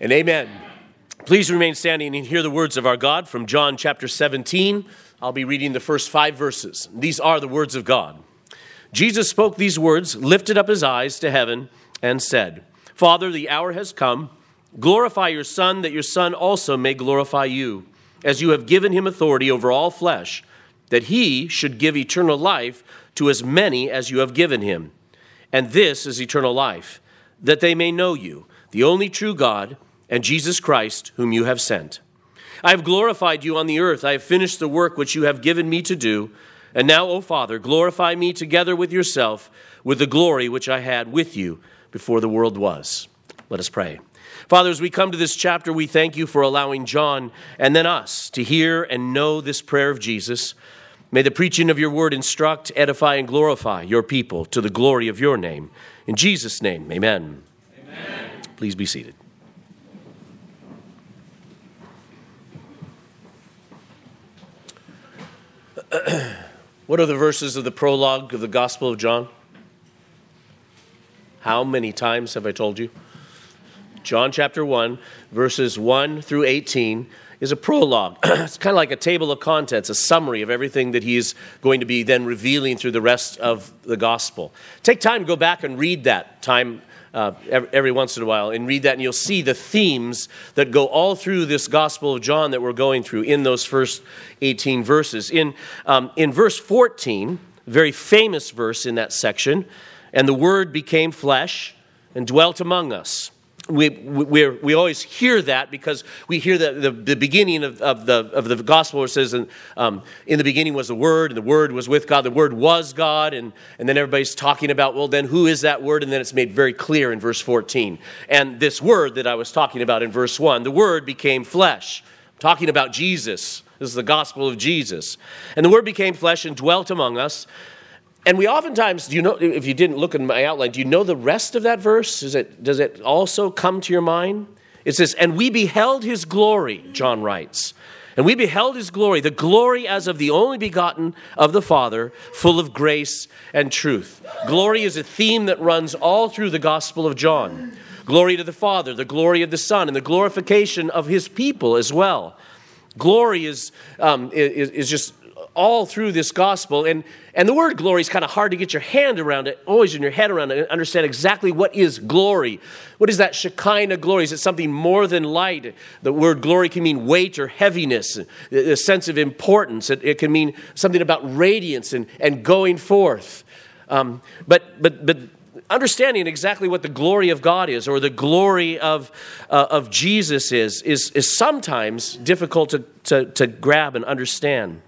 and amen. Please remain standing and hear the words of our God from John chapter 17. I'll be reading the first five verses. These are the words of God. Jesus spoke these words, lifted up his eyes to heaven, and said, Father, the hour has come. Glorify your Son, that your Son also may glorify you, as you have given him authority over all flesh, that he should give eternal life to as many as you have given him. And this is eternal life, that they may know you, the only true God and Jesus Christ, whom you have sent. I have glorified you on the earth. I have finished the work which you have given me to do. And now, O Father, glorify me together with yourself with the glory which I had with you before the world was. Let us pray. Father, as we come to this chapter, we thank you for allowing John and then us to hear and know this prayer of Jesus. May the preaching of your word instruct, edify, and glorify your people to the glory of your name. In Jesus' name, amen. amen. Please be seated. what are the verses of the prologue of the Gospel of John? How many times have I told you? John chapter 1, verses 1 through 18 is a prologue. it's kind of like a table of contents, a summary of everything that he's going to be then revealing through the rest of the gospel. Take time to go back and read that time uh, every, once in a while and read that, and you'll see the themes that go all through this Gospel of John that we're going through in those first 18 verses. In, um, in verse 14, very famous verse in that section, and the Word became flesh and dwelt among us we, we, we always hear that because we hear the, the, the beginning of, of, the, of the gospel where it says, um, in the beginning was the Word, and the Word was with God, the Word was God, and, and then everybody's talking about, well, then who is that Word? And then it's made very clear in verse 14. And this Word that I was talking about in verse 1, the Word became flesh. I'm talking about Jesus. This is the gospel of Jesus. And the Word became flesh and dwelt among us. And we oftentimes, do you know, if you didn't look in my outline, do you know the rest of that verse? Is it, does it also come to your mind? It says, And we beheld his glory, John writes. And we beheld his glory, the glory as of the only begotten of the Father, full of grace and truth. Glory is a theme that runs all through the Gospel of John. Glory to the Father, the glory of the Son, and the glorification of his people as well. Glory is, um, is, is just all through this gospel. And, and the word glory is kind of hard to get your hand around it, always in your head around it, and understand exactly what is glory. What is that Shekinah glory? Is it something more than light? The word glory can mean weight or heaviness, a sense of importance. It, it can mean something about radiance and, and going forth. Um, but, but, but understanding exactly what the glory of God is or the glory of, uh, of Jesus is, is, is sometimes difficult to, to, to grab and understand.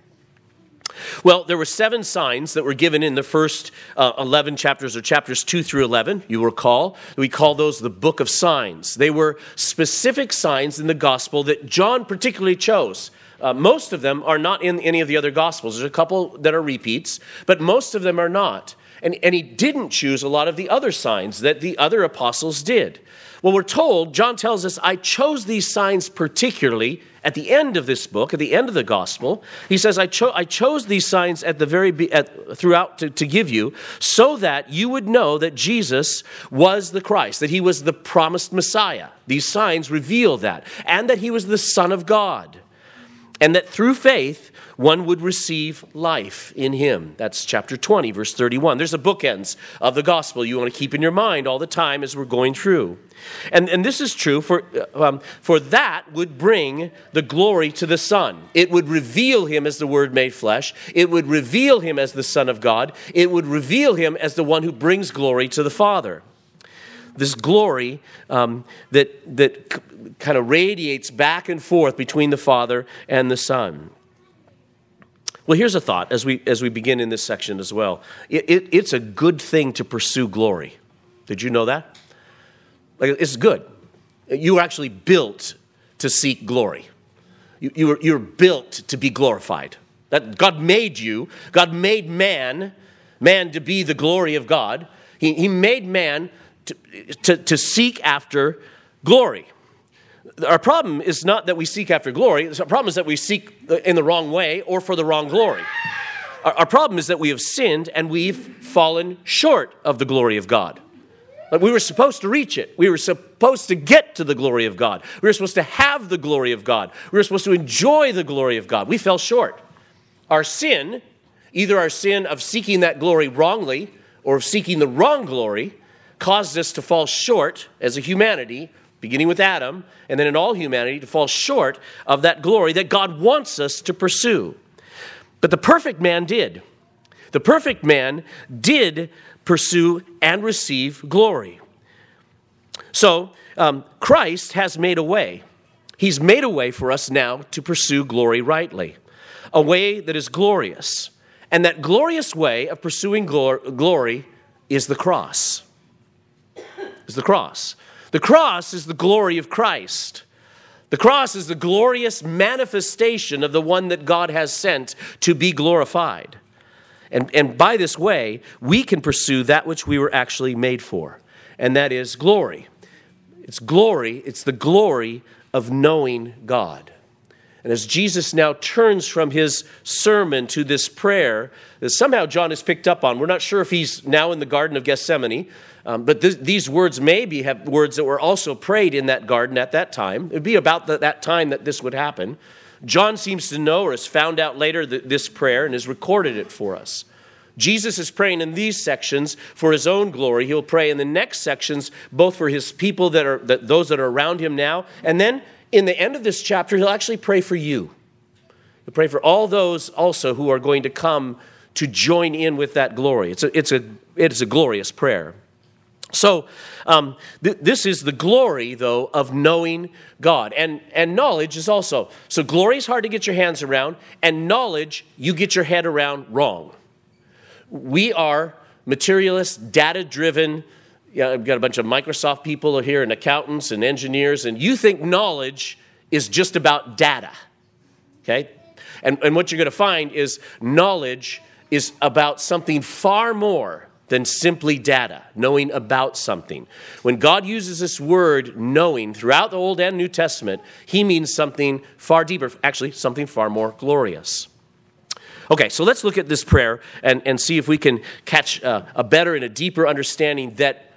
Well, there were seven signs that were given in the first uh, 11 chapters, or chapters 2 through 11, you recall. We call those the book of signs. They were specific signs in the gospel that John particularly chose. Uh, most of them are not in any of the other gospels. There's a couple that are repeats, but most of them are not. And, and he didn't choose a lot of the other signs that the other apostles did. Well, we're told, John tells us, I chose these signs particularly at the end of this book, at the end of the gospel. He says, I, cho- I chose these signs at the very be- at, throughout to, to give you so that you would know that Jesus was the Christ, that he was the promised Messiah. These signs reveal that, and that he was the Son of God. And that through faith, one would receive life in him. That's chapter 20, verse 31. There's a bookends of the gospel you want to keep in your mind all the time as we're going through. And, and this is true for, uh, um, for that would bring the glory to the Son. It would reveal him as the Word made flesh. It would reveal him as the Son of God. It would reveal him as the one who brings glory to the Father. This glory um, that, that kind of radiates back and forth between the Father and the Son. Well, here's a thought as we, as we begin in this section as well. It, it, it's a good thing to pursue glory. Did you know that? Like, it's good. You were actually built to seek glory. You, you, were, you built to be glorified. That God made you, God made man, man to be the glory of God. He, he made man to, to, to seek after glory our problem is not that we seek after glory. The problem is that we seek in the wrong way or for the wrong glory. Our, our problem is that we have sinned and we've fallen short of the glory of God. Like we were supposed to reach it. We were supposed to get to the glory of God. We were supposed to have the glory of God. We were supposed to enjoy the glory of God. We fell short. Our sin, either our sin of seeking that glory wrongly or of seeking the wrong glory, caused us to fall short as a humanity, beginning with Adam, and then in all humanity, to fall short of that glory that God wants us to pursue. But the perfect man did. The perfect man did pursue and receive glory. So, um, Christ has made a way. He's made a way for us now to pursue glory rightly, a way that is glorious. And that glorious way of pursuing glor- glory is the cross is the cross. The cross is the glory of Christ. The cross is the glorious manifestation of the one that God has sent to be glorified. And, and by this way, we can pursue that which we were actually made for, and that is glory. It's glory, it's the glory of knowing God. And as Jesus now turns from his sermon to this prayer that somehow John has picked up on, we're not sure if he's now in the Garden of Gethsemane, um, but th- these words maybe have words that were also prayed in that garden at that time. It would be about the, that time that this would happen. John seems to know or has found out later that this prayer and has recorded it for us. Jesus is praying in these sections for his own glory. He'll pray in the next sections both for his people that are that, those that are around him now, and then in the end of this chapter, he'll actually pray for you. He'll pray for all those also who are going to come to join in with that glory. It's a, it's a, it is a glorious prayer. So, um, th- this is the glory, though, of knowing God. And, and knowledge is also. So, glory is hard to get your hands around, and knowledge you get your head around wrong. We are materialist, data driven, yeah, I've got a bunch of Microsoft people here and accountants and engineers, and you think knowledge is just about data. Okay? And, and what you're going to find is knowledge is about something far more than simply data, knowing about something. When God uses this word knowing throughout the Old and New Testament, he means something far deeper, actually, something far more glorious. Okay, so let's look at this prayer and, and see if we can catch uh, a better and a deeper understanding that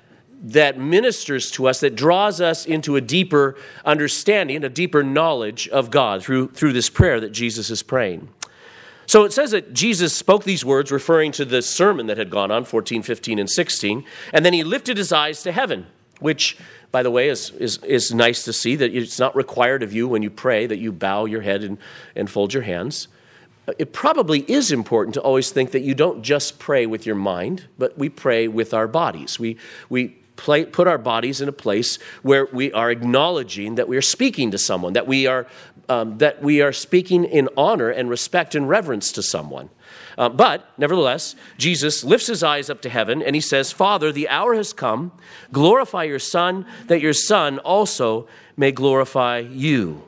that ministers to us, that draws us into a deeper understanding, a deeper knowledge of God through, through this prayer that Jesus is praying. So it says that Jesus spoke these words referring to the sermon that had gone on, 14, 15, and 16, and then he lifted his eyes to heaven, which, by the way, is, is, is nice to see that it's not required of you when you pray that you bow your head and, and fold your hands. It probably is important to always think that you don't just pray with your mind, but we pray with our bodies. We, we play, put our bodies in a place where we are acknowledging that we are speaking to someone, that we are, um, that we are speaking in honor and respect and reverence to someone. Uh, but nevertheless, Jesus lifts his eyes up to heaven and he says, Father, the hour has come. Glorify your Son, that your Son also may glorify you.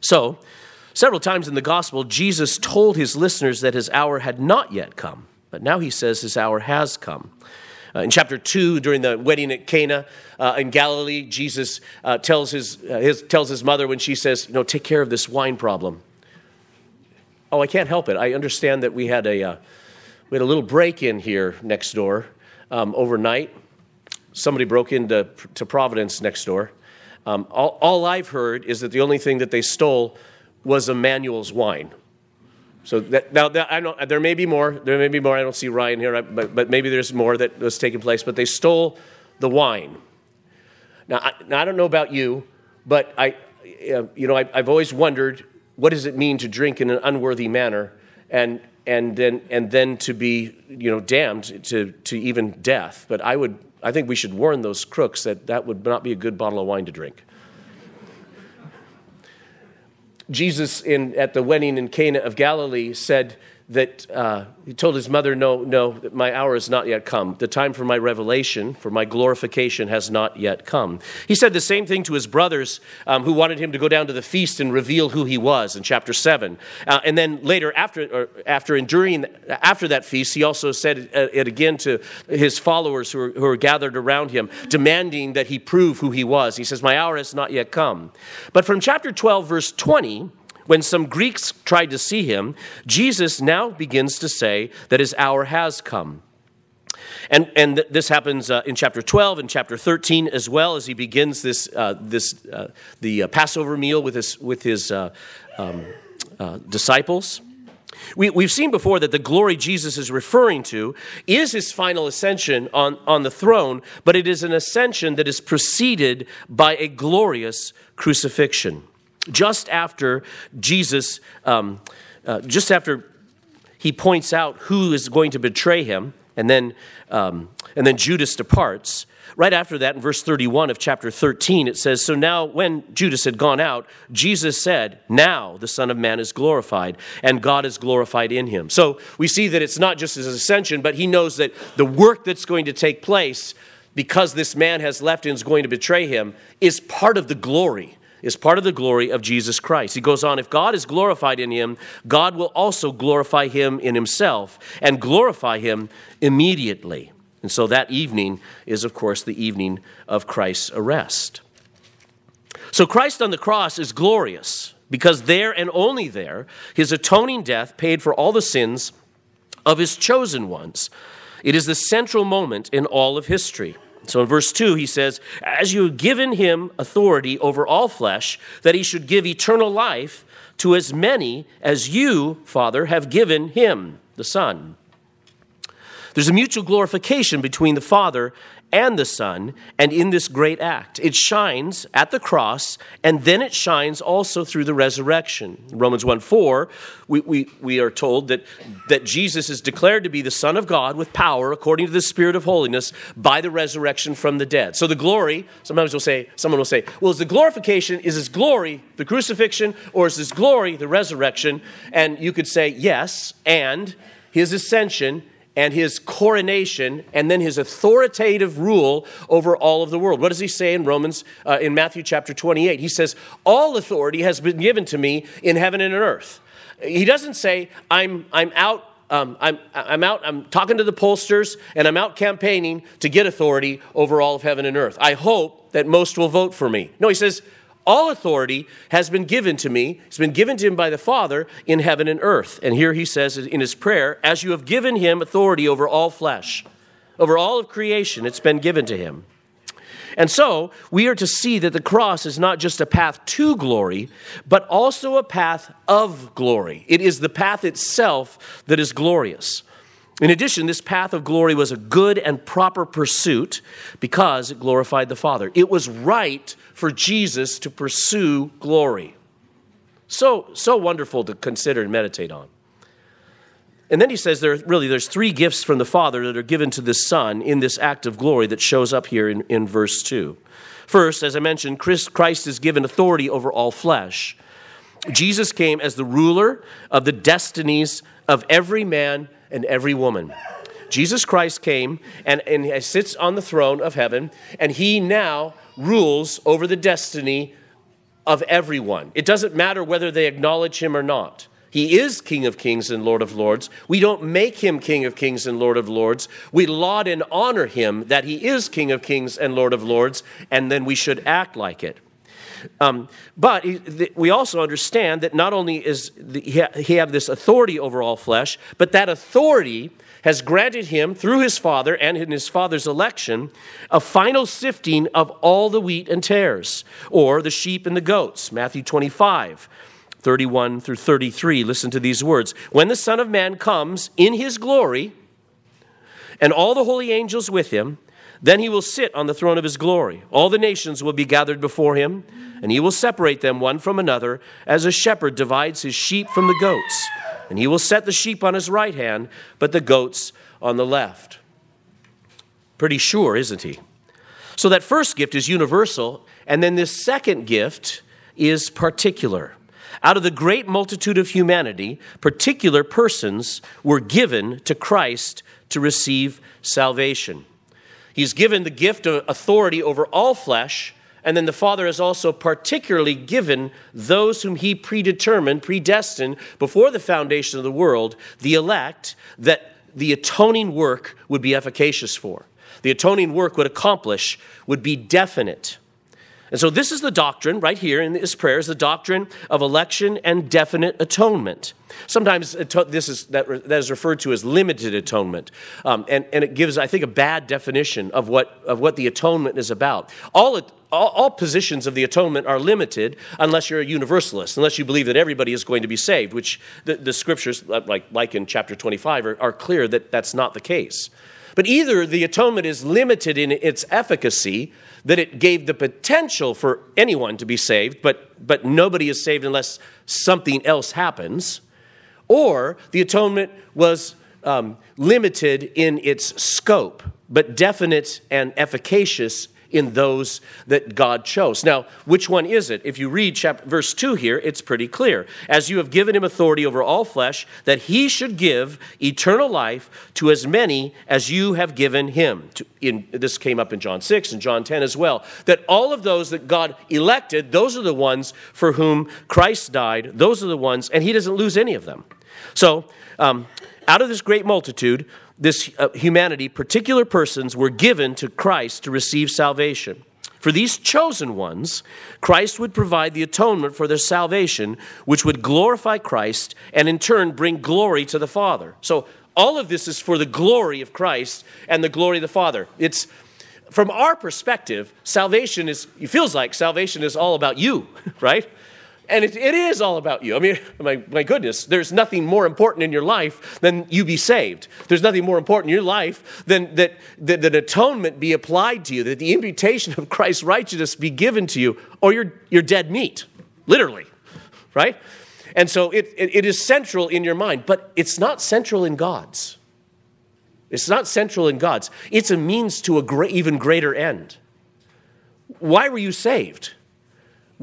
So, several times in the gospel, Jesus told his listeners that his hour had not yet come, but now he says his hour has come. Uh, in chapter 2, during the wedding at Cana uh, in Galilee, Jesus uh, tells, his, uh, his, tells his mother when she says, You know, take care of this wine problem. Oh, I can't help it. I understand that we had a, uh, we had a little break in here next door um, overnight. Somebody broke into to Providence next door. Um, all, all I've heard is that the only thing that they stole was Emmanuel's wine. So that, now that, I don't, there may be more. There may be more. I don't see Ryan here, but, but maybe there's more that was taking place. But they stole the wine. Now I, now, I don't know about you, but I, you know, I, I've always wondered what does it mean to drink in an unworthy manner, and and then and then to be you know damned to to even death. But I would, I think we should warn those crooks that that would not be a good bottle of wine to drink. Jesus in, at the wedding in Cana of Galilee said, that uh, he told his mother, No, no, my hour has not yet come. The time for my revelation, for my glorification, has not yet come. He said the same thing to his brothers um, who wanted him to go down to the feast and reveal who he was in chapter 7. Uh, and then later, after, after enduring, after that feast, he also said it again to his followers who were, who were gathered around him, demanding that he prove who he was. He says, My hour has not yet come. But from chapter 12, verse 20, when some Greeks tried to see him, Jesus now begins to say that his hour has come. And, and th- this happens uh, in chapter 12 and chapter 13 as well as he begins this, uh, this uh, the uh, Passover meal with his, with his uh, um, uh, disciples. We, we've seen before that the glory Jesus is referring to is his final ascension on, on the throne, but it is an ascension that is preceded by a glorious crucifixion. Just after Jesus, um, uh, just after he points out who is going to betray him, and then, um, and then Judas departs, Right after that, in verse 31 of chapter 13, it says So now, when Judas had gone out, Jesus said, Now the Son of Man is glorified, and God is glorified in him. So we see that it's not just his ascension, but he knows that the work that's going to take place because this man has left and is going to betray him is part of the glory is part of the glory of Jesus Christ. He goes on, if God is glorified in him, God will also glorify him in himself and glorify him immediately. And so that evening is, of course, the evening of Christ's arrest. So Christ on the cross is glorious because there and only there, his atoning death paid for all the sins of his chosen ones. It is the central moment in all of history. So in verse 2, he says, As you have given him authority over all flesh, that he should give eternal life to as many as you, Father, have given him, the Son. There's a mutual glorification between the Father and the Son, and in this great act. It shines at the cross, and then it shines also through the resurrection. Romans 1 4, we, we, we are told that, that Jesus is declared to be the Son of God with power according to the Spirit of holiness by the resurrection from the dead. So the glory, sometimes we'll say, someone will say, well, is the glorification, is this glory the crucifixion, or is this glory the resurrection? And you could say, yes, and his ascension and his coronation and then his authoritative rule over all of the world. What does he say in Romans, uh, in Matthew chapter 28? He says, All authority has been given to me in heaven and in earth. He doesn't say, I'm, I'm out. Um, I'm, I'm out, I'm talking to the pollsters, and I'm out campaigning to get authority over all of heaven and earth. I hope that most will vote for me. No, he says, all authority has been given to me. It's been given to him by the Father in heaven and earth. And here he says in his prayer, as you have given him authority over all flesh, over all of creation, it's been given to him. And so we are to see that the cross is not just a path to glory, but also a path of glory. It is the path itself that is glorious. In addition, this path of glory was a good and proper pursuit because it glorified the Father. It was right for Jesus to pursue glory. So, so wonderful to consider and meditate on. And then he says there really there's three gifts from the Father that are given to the Son in this act of glory that shows up here in, in verse 2. First, as I mentioned, Christ is given authority over all flesh. Jesus came as the ruler of the destinies of every man and every woman. Jesus Christ came and, and sits on the throne of heaven, and he now rules over the destiny of everyone. It doesn't matter whether they acknowledge him or not. He is King of Kings and Lord of Lords. We don't make him King of Kings and Lord of Lords. We laud and honor him that he is King of Kings and Lord of Lords, and then we should act like it. Um, but we also understand that not only is the, he have this authority over all flesh, but that authority has granted him, through his Father and in his Father's election, a final sifting of all the wheat and tares, or the sheep and the goats. Matthew 25. 31 through 33. Listen to these words. When the Son of Man comes in his glory, and all the holy angels with him, then he will sit on the throne of his glory. All the nations will be gathered before him, and he will separate them one from another, as a shepherd divides his sheep from the goats. And he will set the sheep on his right hand, but the goats on the left. Pretty sure, isn't he? So that first gift is universal, and then this second gift is particular. Out of the great multitude of humanity, particular persons were given to Christ to receive salvation. He's given the gift of authority over all flesh, and then the Father has also particularly given those whom He predetermined, predestined before the foundation of the world, the elect, that the atoning work would be efficacious for. The atoning work would accomplish, would be definite. And so this is the doctrine right here in this prayer is the doctrine of election and definite atonement. Sometimes this is that, that is referred to as limited atonement, um, and, and it gives I think a bad definition of what of what the atonement is about. All, all all positions of the atonement are limited unless you're a universalist, unless you believe that everybody is going to be saved, which the, the scriptures like like in chapter 25 are, are clear that that's not the case. But either the atonement is limited in its efficacy, that it gave the potential for anyone to be saved, but, but nobody is saved unless something else happens, or the atonement was um, limited in its scope, but definite and efficacious in those that God chose. Now, which one is it? If you read chapter, verse 2 here, it's pretty clear. As you have given him authority over all flesh, that he should give eternal life to as many as you have given him. To, in, this came up in John 6 and John 10 as well. That all of those that God elected, those are the ones for whom Christ died. Those are the ones, and he doesn't lose any of them. So, um, out of this great multitude, this uh, humanity, particular persons were given to Christ to receive salvation. For these chosen ones, Christ would provide the atonement for their salvation, which would glorify Christ and in turn bring glory to the Father. So, all of this is for the glory of Christ and the glory of the Father. It's from our perspective, salvation is, it feels like salvation is all about you, right? And it, it is all about you. I mean, my, my goodness, there's nothing more important in your life than you be saved. There's nothing more important in your life than that, that, that atonement be applied to you, that the imputation of Christ's righteousness be given to you, or you're, you're dead meat, literally, right? And so it, it, it is central in your mind, but it's not central in God's. It's not central in God's. It's a means to a great, even greater end. Why were you saved?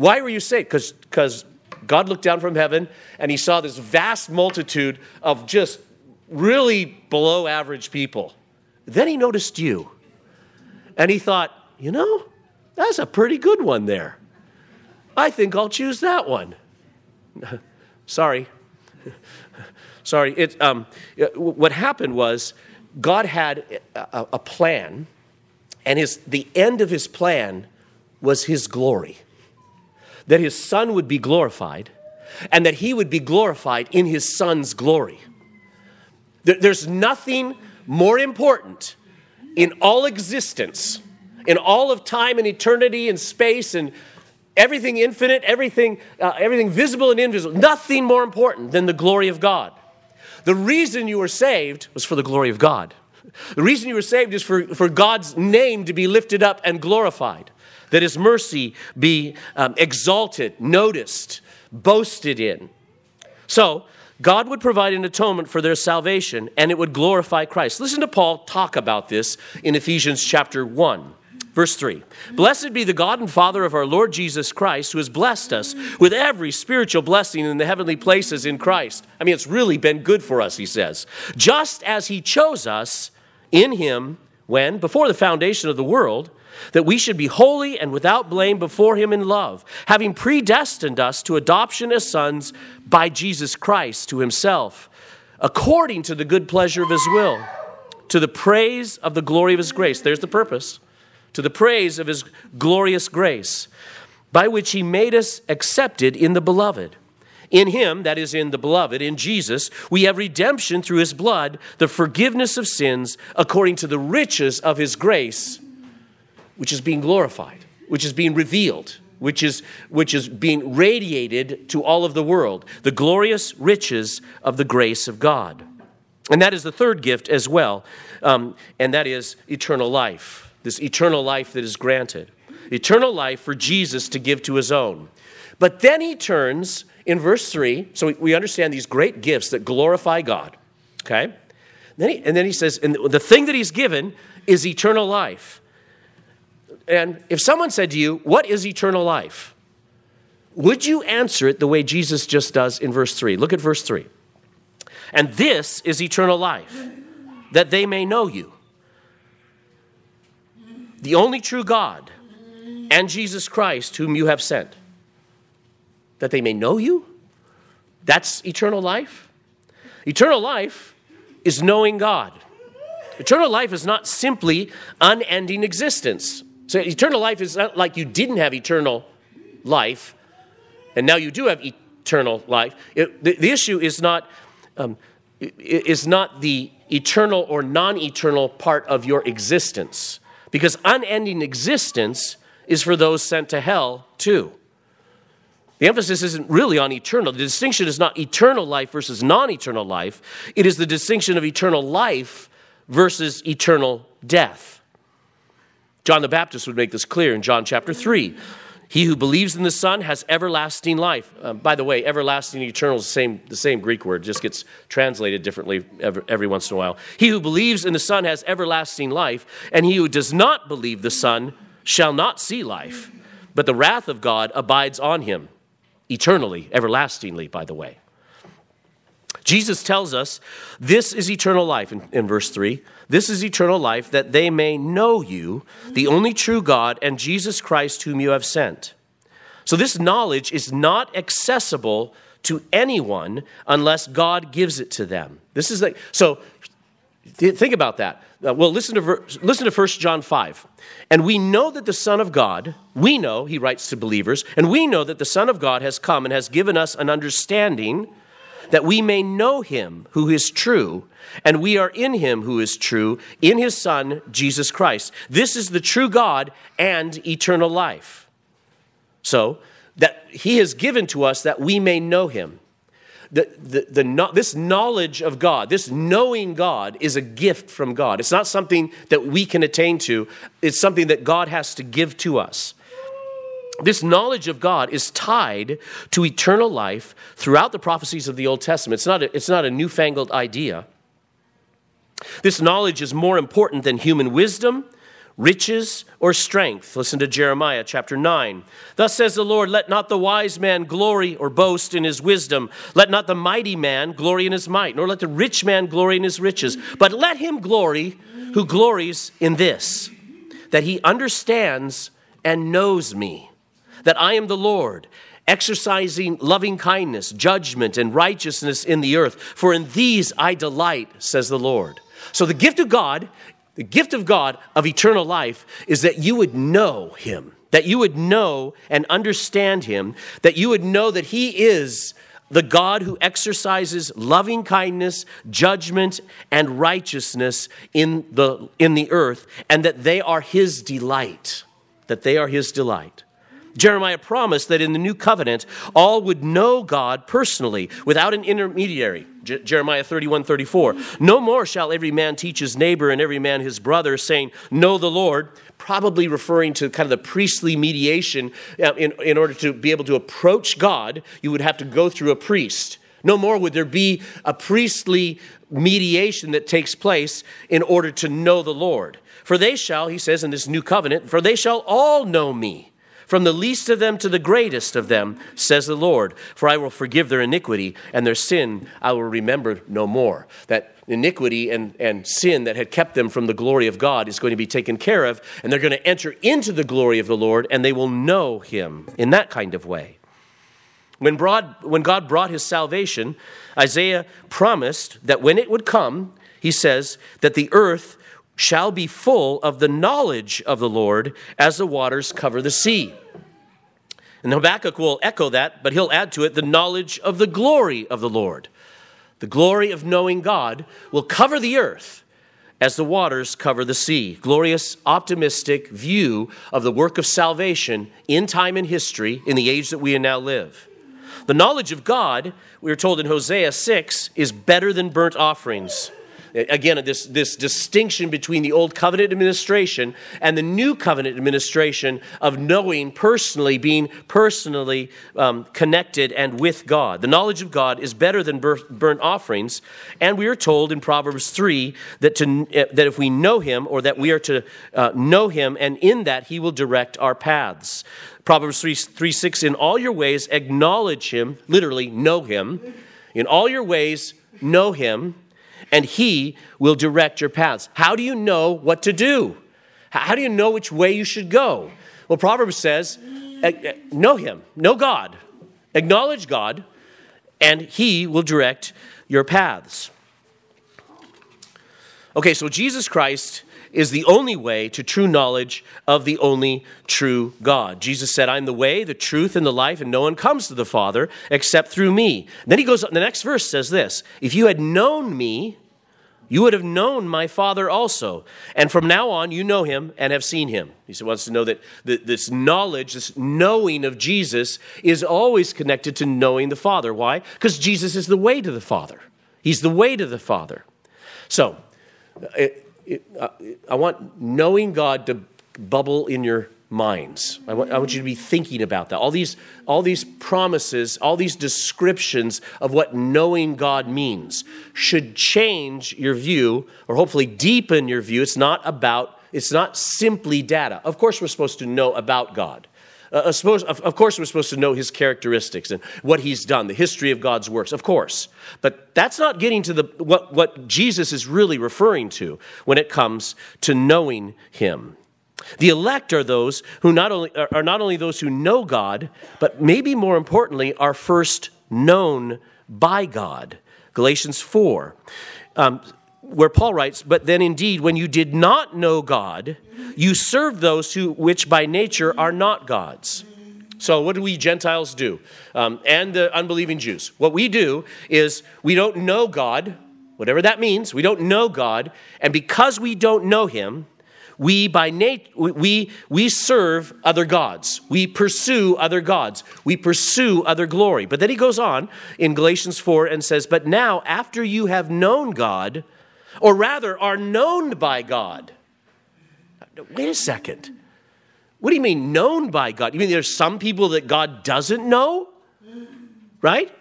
Why were you saved? Because God looked down from heaven and he saw this vast multitude of just really below average people. Then he noticed you. And he thought, you know, that's a pretty good one there. I think I'll choose that one. Sorry. Sorry. It, um, what happened was God had a, a plan, and his, the end of his plan was his glory that his son would be glorified and that he would be glorified in his son's glory. There's nothing more important in all existence, in all of time and eternity and space and everything infinite, everything, uh, everything visible and invisible, nothing more important than the glory of God. The reason you were saved was for the glory of God. The reason you were saved is for, for God's name to be lifted up and glorified that his mercy be um, exalted, noticed, boasted in. So, God would provide an atonement for their salvation and it would glorify Christ. Listen to Paul talk about this in Ephesians chapter 1. Verse 3 Blessed be the God and Father of our Lord Jesus Christ, who has blessed us with every spiritual blessing in the heavenly places in Christ. I mean, it's really been good for us, he says. Just as he chose us in him when, before the foundation of the world, that we should be holy and without blame before him in love, having predestined us to adoption as sons by Jesus Christ to himself, according to the good pleasure of his will, to the praise of the glory of his grace. There's the purpose. To the praise of his glorious grace, by which he made us accepted in the beloved. In him, that is, in the beloved, in Jesus, we have redemption through his blood, the forgiveness of sins, according to the riches of his grace which is being glorified, which is being revealed, which is, which is being radiated to all of the world. The glorious riches of the grace of God. And that is the third gift as well, um, and that is eternal life. This eternal life that is granted. Eternal life for Jesus to give to his own. But then he turns in verse 3, so we understand these great gifts that glorify God, okay? And then he, and then he says, and the thing that he's given is eternal life. And if someone said to you, What is eternal life? Would you answer it the way Jesus just does in verse 3? Look at verse 3. And this is eternal life, that they may know you, the only true God, and Jesus Christ, whom you have sent. That they may know you? That's eternal life? Eternal life is knowing God. Eternal life is not simply unending existence. So, eternal life is not like you didn't have eternal life, and now you do have eternal life. It, the, the, issue is not, um, is not the eternal or non eternal part of your existence, because unending existence is for those sent to hell too. The emphasis isn't really on eternal. The distinction is not eternal life versus non eternal life, it is the distinction of eternal life versus eternal death. John the Baptist would make this clear in John chapter 3. He who believes in the Son has everlasting life. Uh, by the way, everlasting and eternal is the same, the same Greek word, just gets translated differently every, every once in a while. He who believes in the Son has everlasting life, and he who does not believe the Son shall not see life, but the wrath of God abides on him eternally, everlastingly, by the way. Jesus tells us this is eternal life in, in, verse 3. This is eternal life that they may know you, the only true God, and Jesus Christ, whom you have sent. So, this knowledge is not accessible to anyone unless God gives it to them. This is like, so think about that. Uh, well, listen to, listen to 1 John 5. And we know that the Son of God, we know, he writes to believers, and we know that the Son of God has come and has given us an understanding that we may know him who is true, and we are in him who is true, in his Son, Jesus Christ. This is the true God and eternal life. So, that he has given to us that we may know him. The, the, the, this knowledge of God, this knowing God, is a gift from God. It's not something that we can attain to, it's something that God has to give to us. This knowledge of God is tied to eternal life throughout the prophecies of the Old Testament. It's not a, it's not a newfangled idea. This knowledge is more important than human wisdom, riches, or strength. Listen to Jeremiah chapter 9. Thus says the Lord Let not the wise man glory or boast in his wisdom. Let not the mighty man glory in his might, nor let the rich man glory in his riches. But let him glory who glories in this, that he understands and knows me that I am the Lord, exercising loving kindness, judgment, and righteousness in the earth. For in these I delight, says the Lord. So the gift of God, the gift of God of eternal life, is that you would know Him, that you would know and understand Him, that you would know that He is the God who exercises loving kindness, judgment, and righteousness in the, in the earth, and that they are His delight. That they are His delight. Jeremiah promised that in the new covenant, all would know God personally without an intermediary. Je- Jeremiah 31 34. No more shall every man teach his neighbor and every man his brother, saying, Know the Lord, probably referring to kind of the priestly mediation. Uh, in, in order to be able to approach God, you would have to go through a priest. No more would there be a priestly mediation that takes place in order to know the Lord. For they shall, he says in this new covenant, for they shall all know me from the least of them to the greatest of them, says the Lord. For I will forgive their iniquity, and their sin I will remember no more. That iniquity and, and sin that had kept them from the glory of God is going to be taken care of, and they're going to enter into the glory of the Lord, and they will know Him in that kind of way. When, broad, when God brought His salvation, Isaiah promised that when it would come, he says, that the earth shall be full of the knowledge of the Lord as the waters cover the sea. And Habakkuk will echo that, but he'll add to it the knowledge of the glory of the Lord. The glory of knowing God will cover the earth as the waters cover the sea. Glorious, optimistic view of the work of salvation in time and history in the age that we now live. The knowledge of God, we are told in Hosea 6, is better than burnt offerings. Again, this, this distinction between the old covenant administration and the new covenant administration of knowing personally, being personally um, connected and with God. The knowledge of God is better than burnt offerings. And we are told in Proverbs 3 that, to, eh, that if we know Him, or that we are to uh, know Him, and in that He will direct our paths. Proverbs 3, 3 6, in all your ways acknowledge Him, literally, know Him. In all your ways, know Him and He will direct your paths. How do you know what to do? How do you know which way you should go? Well, Proverbs says, know Him, know God, acknowledge God, and He will direct your paths. Okay, so Jesus Christ is the only way to true knowledge of the only true God. Jesus said, I'm the way, the truth, and the life, and no one comes to the Father except through me. Then he goes, the next verse says this If you had known me, you would have known my Father also. And from now on, you know him and have seen him. He wants to know that this knowledge, this knowing of Jesus, is always connected to knowing the Father. Why? Because Jesus is the way to the Father. He's the way to the Father. So, it, uh, I want knowing God to bubble in your minds. I want, I want, you to be thinking about that. All these, all these promises, all these descriptions of what knowing God means should change your view, or hopefully deepen your view. It's not about, it's not simply data. Of course, we're supposed to know about God. Uh, of, of course, we're supposed to know his characteristics and what he's done, the history of God's works, of course. But that's not getting to the, what, what Jesus is really referring to when it comes to knowing him. The elect are those who not only are not only those who know God, but maybe more importantly, are first known by God. Galatians 4, um, where Paul writes, But then indeed, when you did not know God, you served those who, which by nature are not God's. So, what do we Gentiles do? Um, and the unbelieving Jews. What we do is we don't know God, whatever that means, we don't know God, and because we don't know Him, we by nature we we serve other gods we pursue other gods we pursue other glory but then he goes on in galatians 4 and says but now after you have known god or rather are known by god. Wait a second. What do you mean known by god? You mean there's some people that god doesn't know? Right?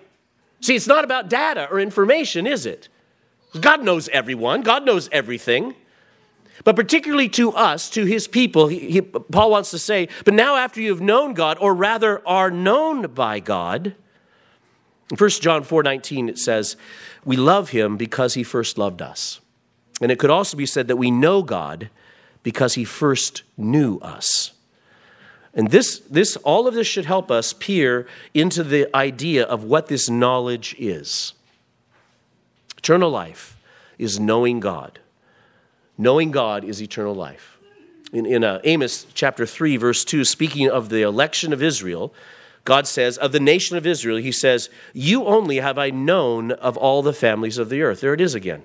See it's not about data or information is it? God knows everyone. God knows everything. But particularly to us, to his people, he, he, Paul wants to say, but now after you have known God, or rather are known by God, in 1 John 4 19, it says, We love him because he first loved us. And it could also be said that we know God because he first knew us. And this, this, all of this should help us peer into the idea of what this knowledge is. Eternal life is knowing God. Knowing God is eternal life. In, in uh, Amos chapter 3, verse 2, speaking of the election of Israel, God says, Of the nation of Israel, He says, You only have I known of all the families of the earth. There it is again.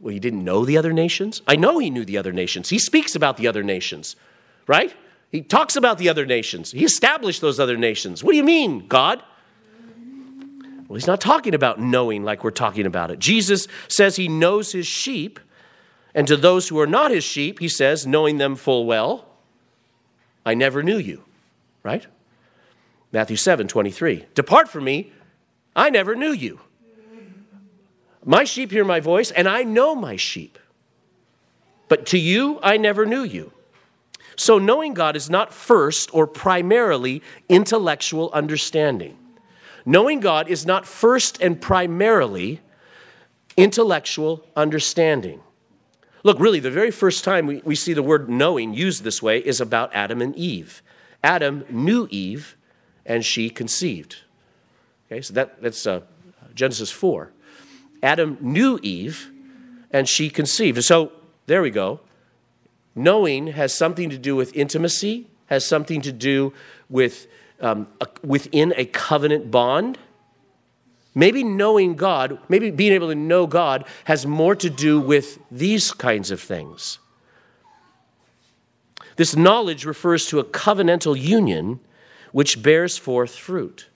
Well, He didn't know the other nations? I know He knew the other nations. He speaks about the other nations, right? He talks about the other nations. He established those other nations. What do you mean, God? Well, He's not talking about knowing like we're talking about it. Jesus says He knows His sheep and to those who are not his sheep, he says, knowing them full well, I never knew you. Right? Matthew 7 23. Depart from me, I never knew you. My sheep hear my voice, and I know my sheep. But to you, I never knew you. So, knowing God is not first or primarily intellectual understanding. Knowing God is not first and primarily intellectual understanding. Look, really, the very first time we, we see the word knowing used this way is about Adam and Eve. Adam knew Eve, and she conceived. Okay, so that, that's uh, Genesis 4. Adam knew Eve, and she conceived. So there we go. Knowing has something to do with intimacy, has something to do with um, a, within a covenant bond. Maybe knowing God, maybe being able to know God has more to do with these kinds of things. This knowledge refers to a covenantal union which bears forth fruit.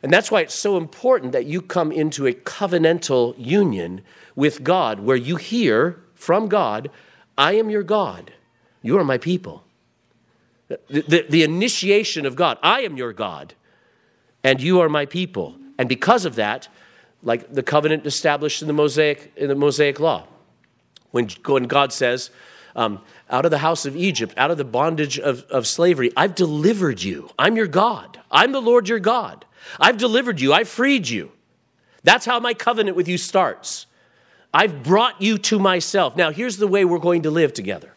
And that's why it's so important that you come into a covenantal union with God, where you hear from God, I am your God, you are my people. The, the, the initiation of God, I am your God, and you are my people. And because of that, like the covenant established in the Mosaic, in the Mosaic law, when, when God says, um, out of the house of Egypt, out of the bondage of, of slavery, I've delivered you. I'm your God. I'm the Lord your God. I've delivered you. I've freed you. That's how my covenant with you starts. I've brought you to myself. Now, here's the way we're going to live together.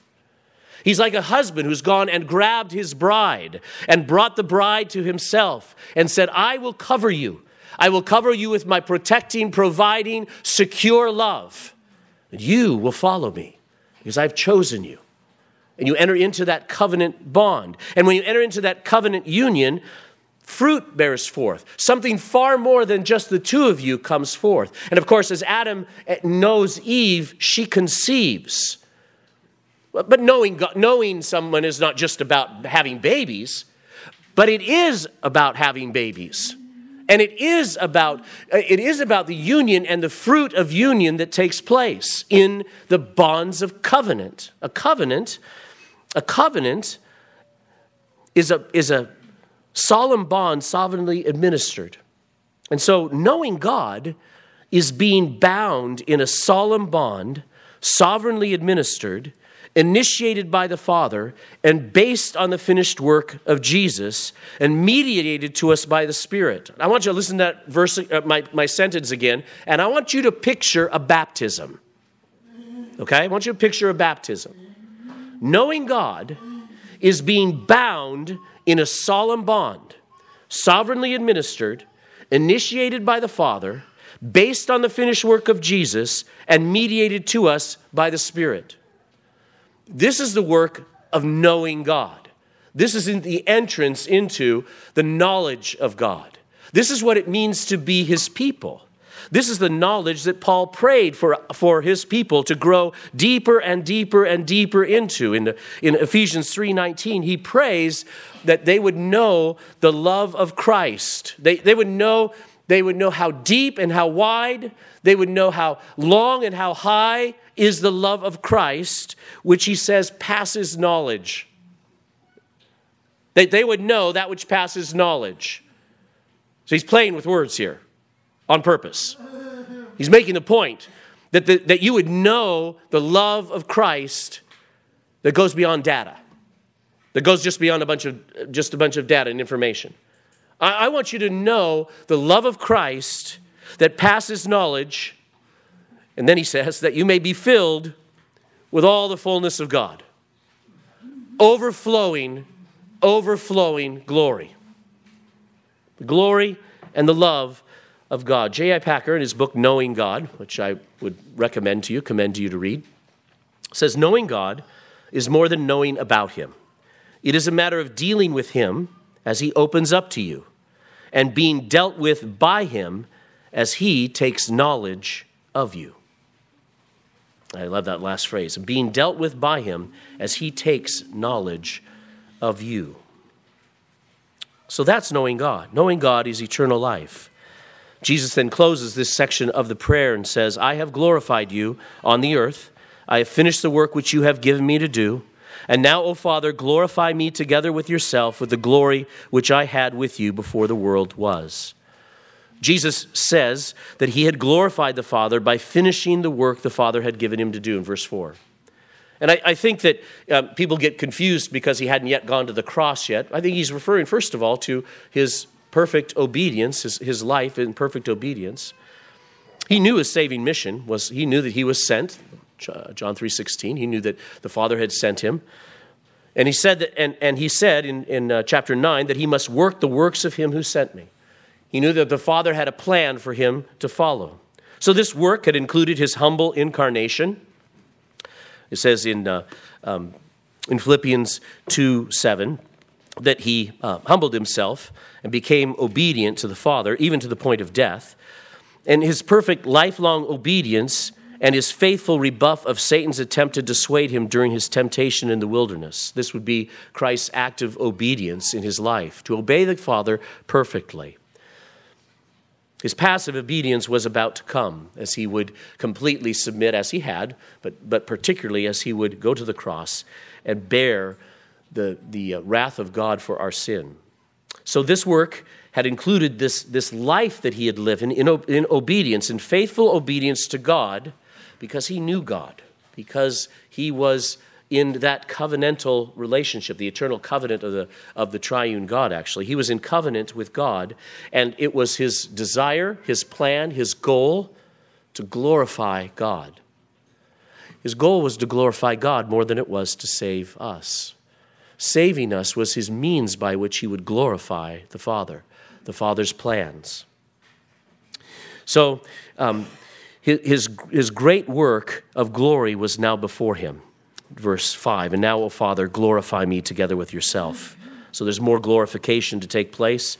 He's like a husband who's gone and grabbed his bride and brought the bride to himself and said, I will cover you. I will cover you with my protecting, providing, secure love. And you will follow me. because I've chosen you. And you enter into that covenant bond. And when you enter into that covenant union, fruit bears forth. Something far more than just the two of you comes forth. And of course, as Adam knows Eve, she conceives. But knowing, God, knowing someone is not just about having babies, but it is about having babies. And it is about uh, it is about the union and the fruit of union that takes place in the bonds of covenant. A covenant a covenant is a, is a solemn bond sovereignly administered. And so, knowing God is being bound in a solemn bond, sovereignly administered, initiated by the Father, and based on the finished work of Jesus, and mediated to us by the Spirit. I want you to listen to that verse, uh, my, my sentence again, and I want you to picture a baptism. Okay? I want you to picture a baptism knowing God is being bound in a solemn bond, sovereignly administered, initiated by the Father, based on the finished work of Jesus, and mediated to us by the Spirit. This is the work of knowing God. This is the entrance into the knowledge of God. This is what it means to be His people. This is the knowledge that Paul prayed for, for his people to grow deeper and deeper and deeper into. In, in Ephesians 3:19, he prays that they would know the love of Christ. They, they would know they would know how deep and how wide, they would know how long and how high is the love of Christ, which he says passes knowledge. They, they would know that which passes knowledge. So he's playing with words here on purpose. He's making the point that, the, that you would know the love of Christ that goes beyond data, that goes just beyond a bunch of, just a bunch of data and information. I, I want you to know the love of Christ that passes knowledge. And then he says that you may be filled with all the fullness of God, overflowing, overflowing glory. The glory and the love of God. J.I. Packer, in his book Knowing God, which I would recommend to you, commend to you to read, says, Knowing God is more than knowing about Him. It is a matter of dealing with Him as He opens up to you and being dealt with by Him as He takes knowledge of you. I love that last phrase. Being dealt with by Him as He takes knowledge of you. So that's knowing God. Knowing God is eternal life. Jesus then closes this section of the prayer and says, I have glorified you on the earth. I have finished the work which you have given me to do. And now, O Father, glorify me together with yourself with the glory which I had with you before the world was. Jesus says that he had glorified the Father by finishing the work the Father had given him to do in verse 4. And I, I think that um, people get confused because he hadn't yet gone to the cross yet. I think he's referring, first of all, to his perfect obedience, his, his life in perfect obedience. He knew his saving mission was he knew that he was sent. John 3:16. He knew that the Father had sent him. And he said that, and, and he said in, in uh, chapter 9 that he must work the works of him who sent me. He knew that the Father had a plan for him to follow. So this work had included his humble incarnation. It says in, uh, um, in Philippians 2 7 that he uh, humbled himself and became obedient to the Father, even to the point of death. And his perfect lifelong obedience and his faithful rebuff of Satan's attempt to dissuade him during his temptation in the wilderness. This would be Christ's active obedience in his life, to obey the Father perfectly. His passive obedience was about to come as he would completely submit, as he had, but, but particularly as he would go to the cross and bear the, the uh, wrath of God for our sin. So this work had included this, this life that he had lived in, in, in obedience, in faithful obedience to God, because he knew God, because he was in that covenantal relationship, the eternal covenant of the, of the triune God, actually. He was in covenant with God, and it was his desire, his plan, his goal to glorify God. His goal was to glorify God more than it was to save us. Saving us was his means by which he would glorify the Father, the Father's plans. So, um, his, his great work of glory was now before him. verse 5. And now, O Father, glorify me together with yourself. So there's more glorification to take place.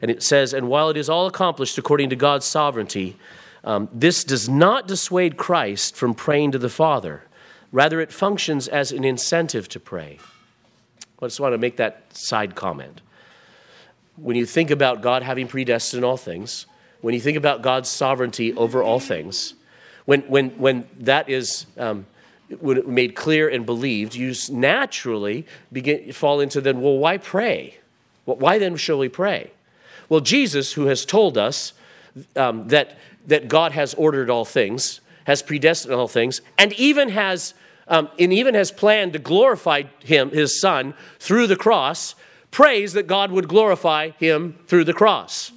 And it says, And while it is all accomplished according to God's sovereignty, um, this does not dissuade Christ from praying to the Father. Rather, it functions as an incentive to pray. I just want to make that side comment. When you think about God having predestined all things, when you think about God's sovereignty over all things, when, when, when that is um, made clear and believed, you naturally begin fall into then, well, why pray? Why then shall we pray? Well, Jesus, who has told us um, that, that God has ordered all things, has predestined all things, and even has um, and even has planned to glorify him, his son, through the cross, prays that God would glorify him through the cross.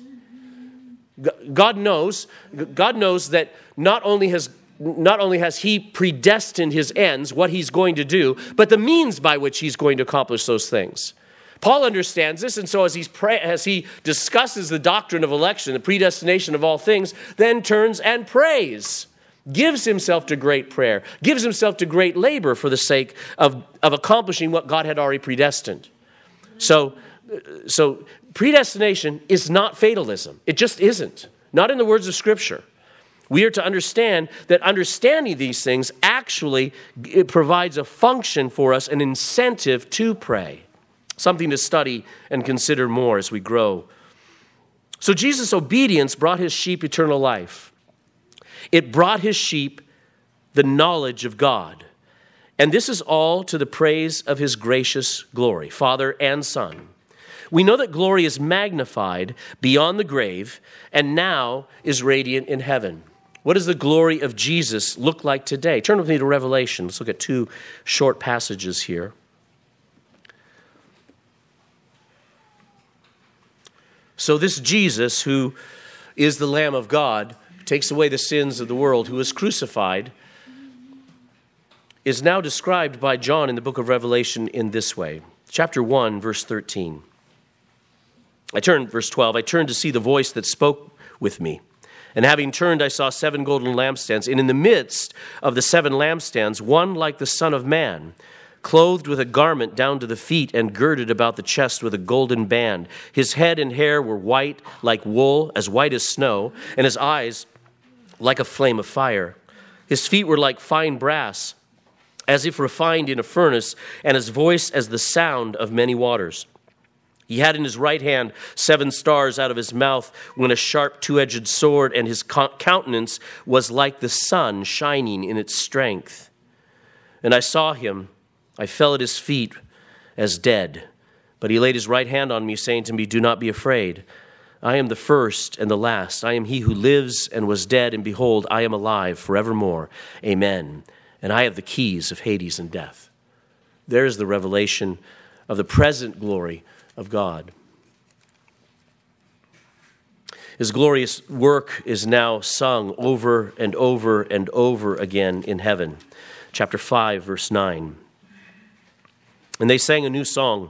God knows, God knows that not only has not only has he predestined his ends, what he's going to do, but the means by which he's going to accomplish those things. Paul understands this, and so as, he's pray, as he discusses the doctrine of election, the predestination of all things, then turns and prays, gives himself to great prayer, gives himself to great labor for the sake of, of accomplishing what God had already predestined. So, so predestination is not fatalism. It just isn't. Not in the words of Scripture. We are to understand that understanding these things actually provides a function for us, an incentive to pray, something to study and consider more as we grow. So Jesus' obedience brought his sheep eternal life. It brought his sheep the knowledge of God. And this is all to the praise of his gracious glory, Father and Son. We know that glory is magnified beyond the grave and now is radiant in heaven. What does the glory of Jesus look like today? Turn with me to Revelation. Let's look at two short passages here. So, this Jesus, who is the Lamb of God, takes away the sins of the world, who was crucified, is now described by John in the book of Revelation in this way. Chapter 1, verse 13. I turned, verse 12, I turned to see the voice that spoke with me. And having turned, I saw seven golden lampstands, and in the midst of the seven lampstands, one like the Son of Man, clothed with a garment down to the feet and girded about the chest with a golden band. His head and hair were white like wool, as white as snow, and his eyes like a flame of fire. His feet were like fine brass, as if refined in a furnace, and his voice as the sound of many waters. He had in his right hand seven stars out of his mouth when a sharp two edged sword, and his countenance was like the sun shining in its strength. And I saw him, I fell at his feet as dead. But he laid his right hand on me, saying to me, Do not be afraid. I am the first and the last. I am he who lives and was dead, and behold, I am alive forevermore. Amen. And I have the keys of Hades and death. There's the revelation of the present glory of God. His glorious work is now sung over and over and over again in heaven. Chapter 5, verse 9. And they sang a new song.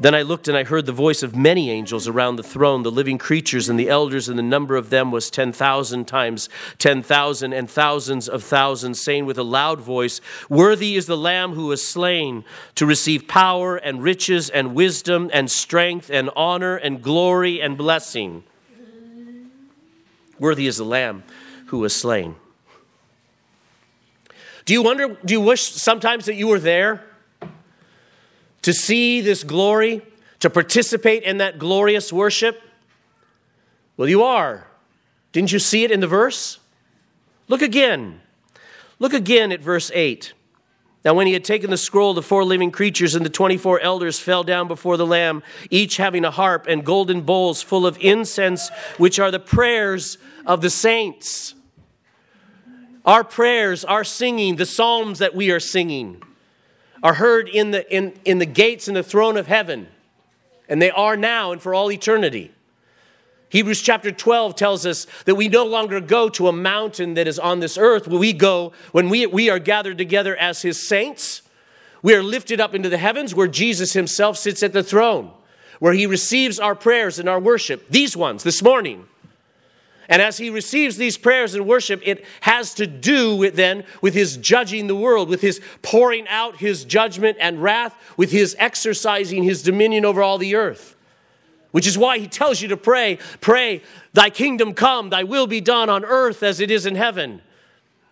Then I looked and I heard the voice of many angels around the throne, the living creatures and the elders, and the number of them was 10,000 times 10,000 and thousands of thousands, saying with a loud voice, Worthy is the Lamb who was slain to receive power and riches and wisdom and strength and honor and glory and blessing. Worthy is the Lamb who was slain. Do you wonder, do you wish sometimes that you were there? To see this glory, to participate in that glorious worship? Well, you are. Didn't you see it in the verse? Look again. Look again at verse 8. Now, when he had taken the scroll, the four living creatures and the 24 elders fell down before the Lamb, each having a harp and golden bowls full of incense, which are the prayers of the saints. Our prayers, our singing, the psalms that we are singing are heard in the, in, in the gates and the throne of heaven, and they are now and for all eternity. Hebrews chapter 12 tells us that we no longer go to a mountain that is on this earth. We go, when we, we are gathered together as his saints, we are lifted up into the heavens where Jesus himself sits at the throne, where he receives our prayers and our worship. These ones this morning. And as he receives these prayers and worship, it has to do with then with his judging the world, with his pouring out his judgment and wrath, with his exercising his dominion over all the earth. Which is why he tells you to pray, pray, thy kingdom come, thy will be done on earth as it is in heaven.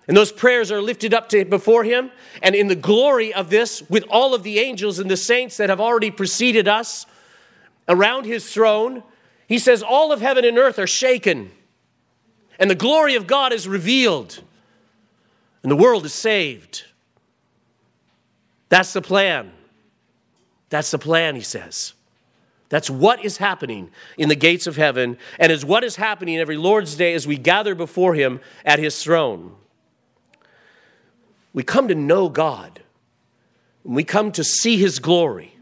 And those prayers are lifted up to before him, and in the glory of this, with all of the angels and the saints that have already preceded us around his throne, he says, All of heaven and earth are shaken and the glory of God is revealed, and the world is saved. That's the plan. That's the plan, he says. That's what is happening in the gates of heaven, and is what is happening every Lord's Day as we gather before him at his throne. We come to know God, we come to see his glory.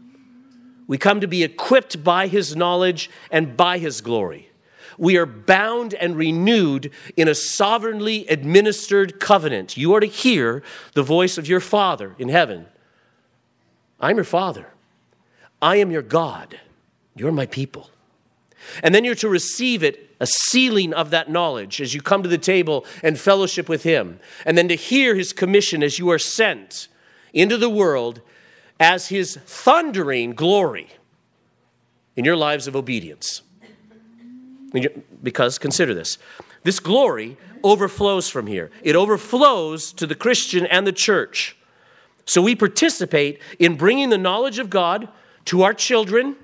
We come to be equipped by his knowledge and by his glory we are bound and renewed in a sovereignly administered covenant. You are to hear the voice of your Father in heaven. I'm your Father. I am your God. You're my people. And then you're to receive it, a sealing of that knowledge as you come to the table and fellowship with Him. And then to hear His commission as you are sent into the world as His thundering glory in your lives of obedience. Because consider this this glory overflows from here, it overflows to the Christian and the church. So we participate in bringing the knowledge of God to our children,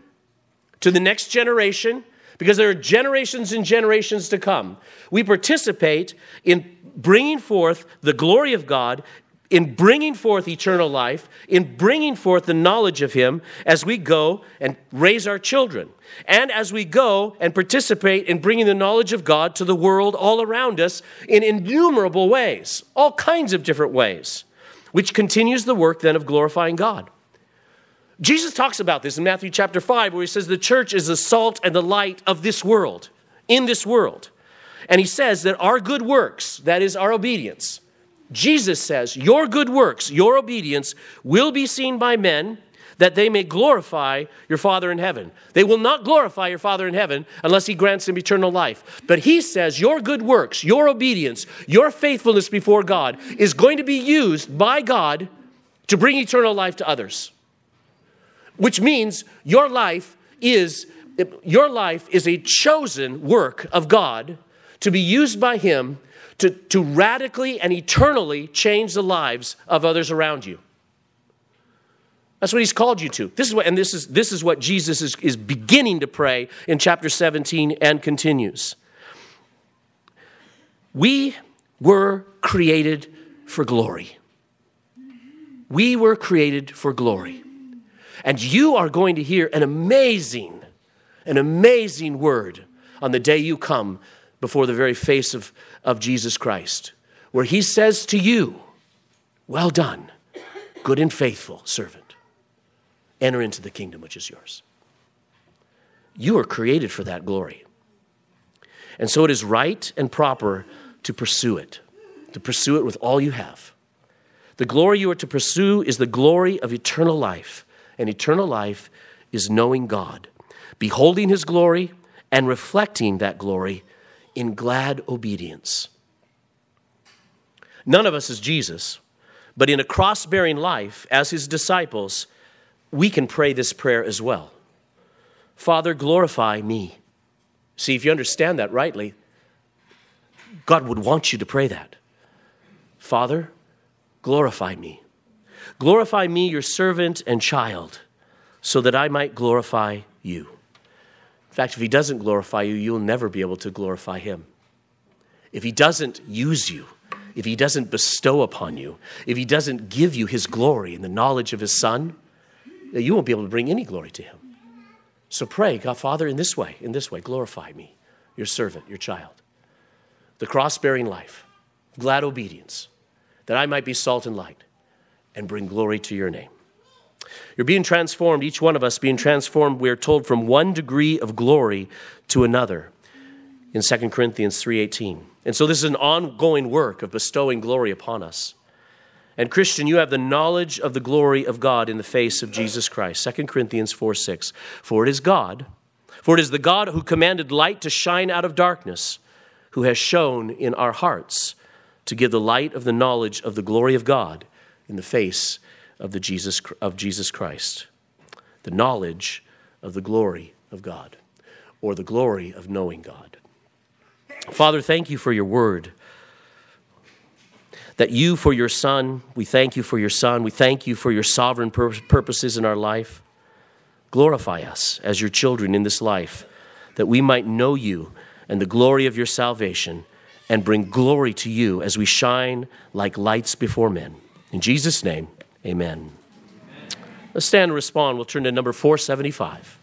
to the next generation, because there are generations and generations to come. We participate in bringing forth the glory of God in bringing forth eternal life, in bringing forth the knowledge of Him as we go and raise our children, and as we go and participate in bringing the knowledge of God to the world all around us in innumerable ways, all kinds of different ways, which continues the work then of glorifying God. Jesus talks about this in Matthew chapter 5, where he says the church is the salt and the light of this world, in this world. And he says that our good works, that is our obedience, Jesus says, Your good works, your obedience will be seen by men that they may glorify your Father in heaven. They will not glorify your Father in heaven unless He grants them eternal life. But He says, Your good works, your obedience, your faithfulness before God is going to be used by God to bring eternal life to others. Which means your life is your life is a chosen work of God to be used by Him to, to radically and eternally change the lives of others around you. That's what he's called you to. This is what, and this is, this is what Jesus is, is beginning to pray in chapter 17 and continues. We were created for glory. We were created for glory. And you are going to hear an amazing, an amazing word on the day you come before the very face of, of Jesus Christ, where he says to you, Well done, good and faithful servant. Enter into the kingdom which is yours. You are created for that glory. And so it is right and proper to pursue it, to pursue it with all you have. The glory you are to pursue is the glory of eternal life, and eternal life is knowing God, beholding his glory, and reflecting that glory in glad obedience. None of us is Jesus, but in a cross bearing life as his disciples, we can pray this prayer as well Father, glorify me. See, if you understand that rightly, God would want you to pray that. Father, glorify me. Glorify me, your servant and child, so that I might glorify you. In fact, if he doesn't glorify you, you'll never be able to glorify him. If he doesn't use you, if he doesn't bestow upon you, if he doesn't give you his glory and the knowledge of his son, you won't be able to bring any glory to him. So pray, God, Father, in this way, in this way, glorify me, your servant, your child. The cross bearing life, glad obedience, that I might be salt and light and bring glory to your name. You're being transformed, each one of us being transformed, we are told, from one degree of glory to another in 2 Corinthians 3:18. And so this is an ongoing work of bestowing glory upon us. And Christian, you have the knowledge of the glory of God in the face of Jesus Christ. 2 Corinthians 4 6. For it is God, for it is the God who commanded light to shine out of darkness, who has shone in our hearts to give the light of the knowledge of the glory of God in the face of, the Jesus, of Jesus Christ. The knowledge of the glory of God, or the glory of knowing God. Father, thank you for your word. That you, for your Son, we thank you for your Son. We thank you for your sovereign pur- purposes in our life. Glorify us as your children in this life, that we might know you and the glory of your salvation and bring glory to you as we shine like lights before men. In Jesus' name, amen. Let's stand and respond. We'll turn to number 475.